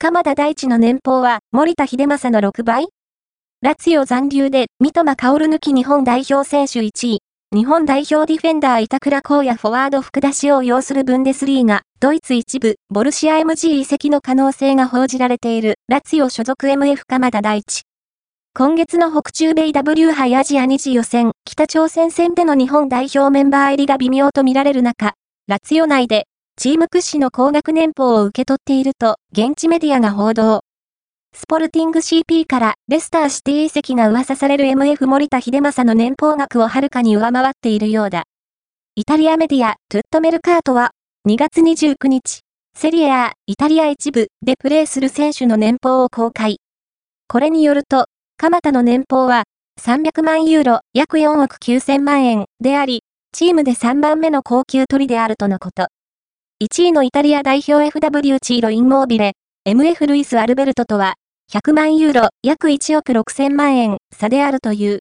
鎌田大地の年俸は森田秀正の6倍？ラツィオ残留で三笘薫抜き日本代表選手1位。日本代表ディフェンダー板倉光也フォワード福田氏を要するブンデスリーガ、ドイツ一部、ボルシア MG 移籍の可能性が報じられている、ラツィオ所属 MF 鎌田大地。今月の北中米 W 杯アジア2次予選、北朝鮮戦での日本代表メンバー入りが微妙と見られる中、ラツィオ内で、チーム屈指の高額年俸を受け取っていると、現地メディアが報道。スポルティング CP からレスターシティ移籍が噂される MF 森田秀正の年俸額をはるかに上回っているようだ。イタリアメディア、トゥットメルカートは、2月29日、セリエア、イタリア一部でプレーする選手の年俸を公開。これによると、鎌田の年俸は、300万ユーロ、約4億9000万円であり、チームで3番目の高級取りであるとのこと。1位のイタリア代表 FW チーロインモービレ、MF ルイス・アルベルトとは、100万ユーロ、約1億6000万円差であるという。